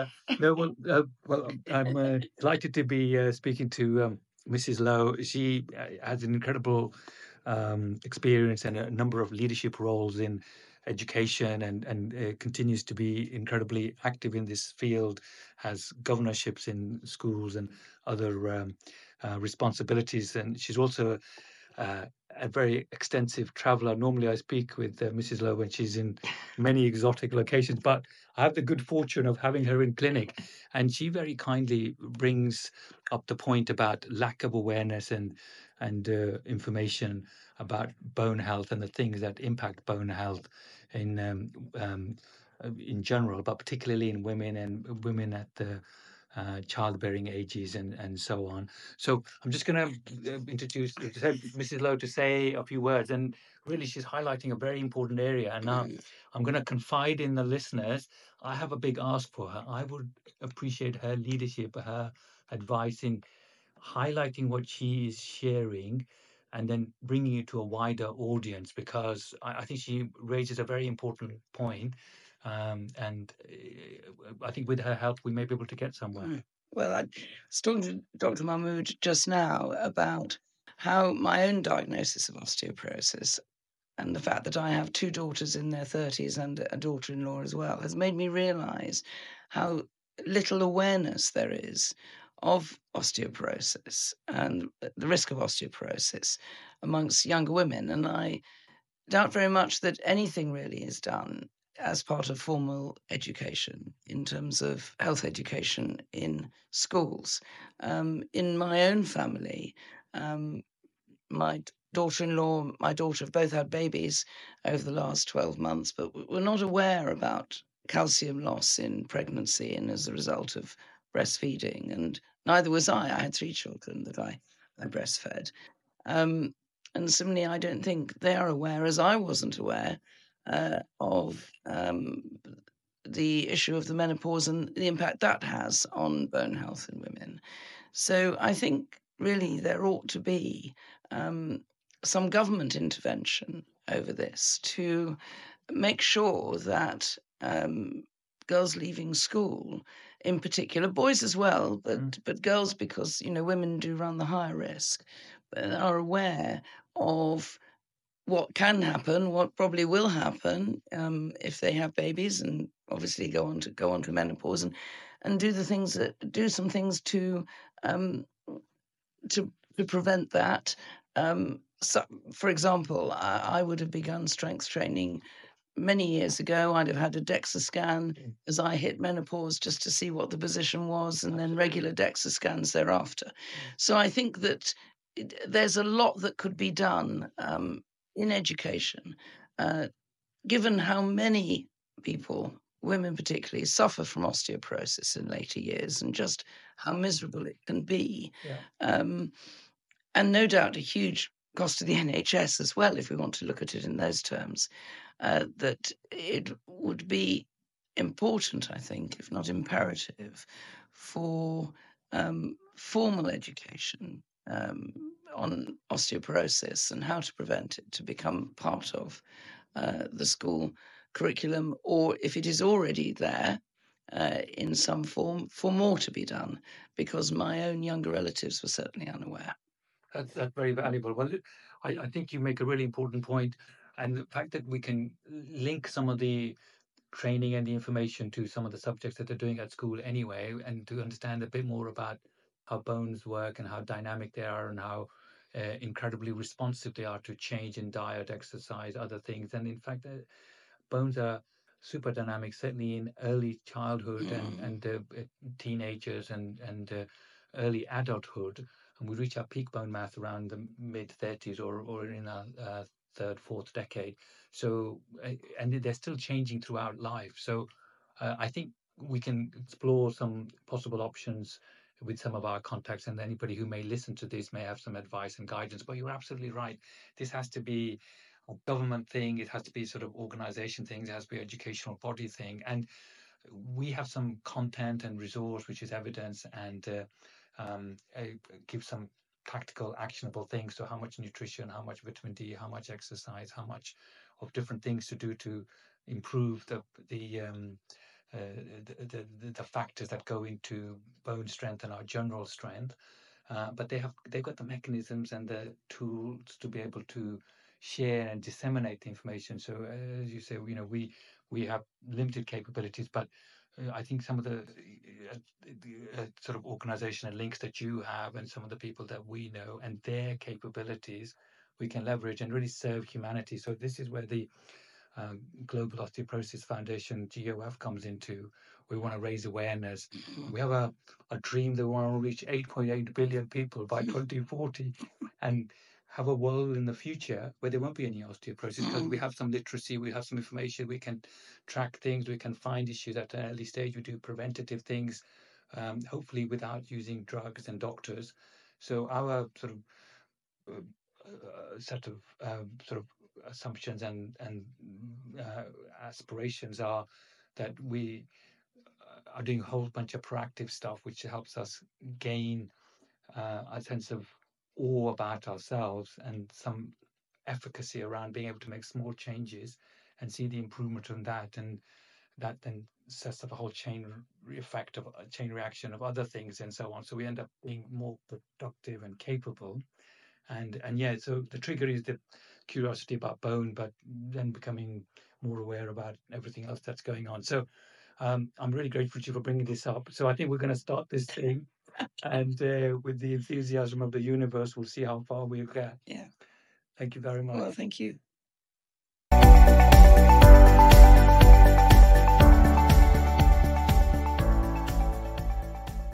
yeah. No, well, uh, well, I'm uh, delighted to be uh, speaking to um, Mrs. Low. She uh, has an incredible um, experience and a number of leadership roles in education and and uh, continues to be incredibly active in this field has governorships in schools and other um, uh, responsibilities and she's also uh, a very extensive traveler. Normally, I speak with uh, Mrs. Low when she's in many exotic locations, but I have the good fortune of having her in clinic, and she very kindly brings up the point about lack of awareness and and uh, information about bone health and the things that impact bone health in um, um, in general, but particularly in women and women at the uh, childbearing ages and, and so on. So I'm just going to uh, introduce Mrs. Low to say a few words. And really, she's highlighting a very important area. And now I'm going to confide in the listeners. I have a big ask for her. I would appreciate her leadership, her advice in highlighting what she is sharing and then bringing it to a wider audience because I, I think she raises a very important point um, and uh, I think with her help, we may be able to get somewhere. Mm. Well, I was talking to Dr. Mahmood just now about how my own diagnosis of osteoporosis and the fact that I have two daughters in their 30s and a daughter in law as well has made me realize how little awareness there is of osteoporosis and the risk of osteoporosis amongst younger women. And I doubt very much that anything really is done as part of formal education in terms of health education in schools. Um, in my own family, um, my daughter in law, my daughter have both had babies over the last 12 months, but we're not aware about calcium loss in pregnancy and as a result of breastfeeding. And neither was I. I had three children that I, I breastfed. Um, and similarly, I don't think they are aware, as I wasn't aware, uh, of um, the issue of the menopause and the impact that has on bone health in women. So I think really there ought to be um, some government intervention over this to make sure that um, girls leaving school, in particular, boys as well, but mm. but girls because you know women do run the higher risk, are aware of what can happen, what probably will happen um, if they have babies, and obviously go on to go on to menopause, and and do the things that do some things to um, to to prevent that. Um, so, for example, I, I, would have begun strength training many years ago. I'd have had a DEXA scan mm. as I hit menopause just to see what the position was, and then regular DEXA scans thereafter. So I think that there's a lot that could be done um, in education, uh, given how many people, women particularly, suffer from osteoporosis in later years and just how miserable it can be. Yeah. Um, and no doubt a huge cost to the NHS as well, if we want to look at it in those terms, uh, that it would be important, I think, if not imperative, for um, formal education um, on osteoporosis and how to prevent it to become part of uh, the school curriculum, or if it is already there uh, in some form, for more to be done, because my own younger relatives were certainly unaware. That's, that's very valuable. Well, I, I think you make a really important point, and the fact that we can link some of the training and the information to some of the subjects that they're doing at school anyway, and to understand a bit more about how bones work and how dynamic they are and how uh, incredibly responsive they are to change in diet, exercise, other things. And in fact, uh, bones are super dynamic, certainly in early childhood mm. and, and uh, uh, teenagers and, and uh, early adulthood. And we reach our peak bone mass around the mid 30s or, or in our uh, third, fourth decade. So, and they're still changing throughout life. So, I think we can explore some possible options with some of our contacts and anybody who may listen to this may have some advice and guidance but you're absolutely right. This has to be a government thing it has to be sort of organization things it has to be educational body thing and we have some content and resource which is evidence and uh, um, give some practical actionable things. So how much nutrition how much vitamin d how much exercise how much of different things to do to improve the the um, the, the, the factors that go into bone strength and our general strength. Uh, but they have they've got the mechanisms and the tools to be able to share and disseminate the information. So uh, as you say, you know, we we have limited capabilities, but uh, I think some of the, uh, the uh, sort of organizational links that you have and some of the people that we know and their capabilities we can leverage and really serve humanity. So this is where the um, Global Osteoporosis Foundation GOF comes into. We want to raise awareness. Mm-hmm. We have a, a dream that we want to reach 8.8 billion people by 2040 and have a world in the future where there won't be any osteoporosis because we have some literacy, we have some information, we can track things, we can find issues at an early stage, we do preventative things, um, hopefully without using drugs and doctors. So our sort of uh, uh, set of um, sort of assumptions and and uh, aspirations are that we uh, are doing a whole bunch of proactive stuff, which helps us gain uh, a sense of awe about ourselves and some efficacy around being able to make small changes and see the improvement on that. And that then sets up a whole chain effect of a chain reaction of other things and so on. So we end up being more productive and capable. And and yeah so the trigger is the curiosity about bone but then becoming more aware about everything else that's going on so um, i'm really grateful to you for bringing this up so i think we're going to start this thing and uh, with the enthusiasm of the universe we'll see how far we get Yeah. thank you very much Well, thank you.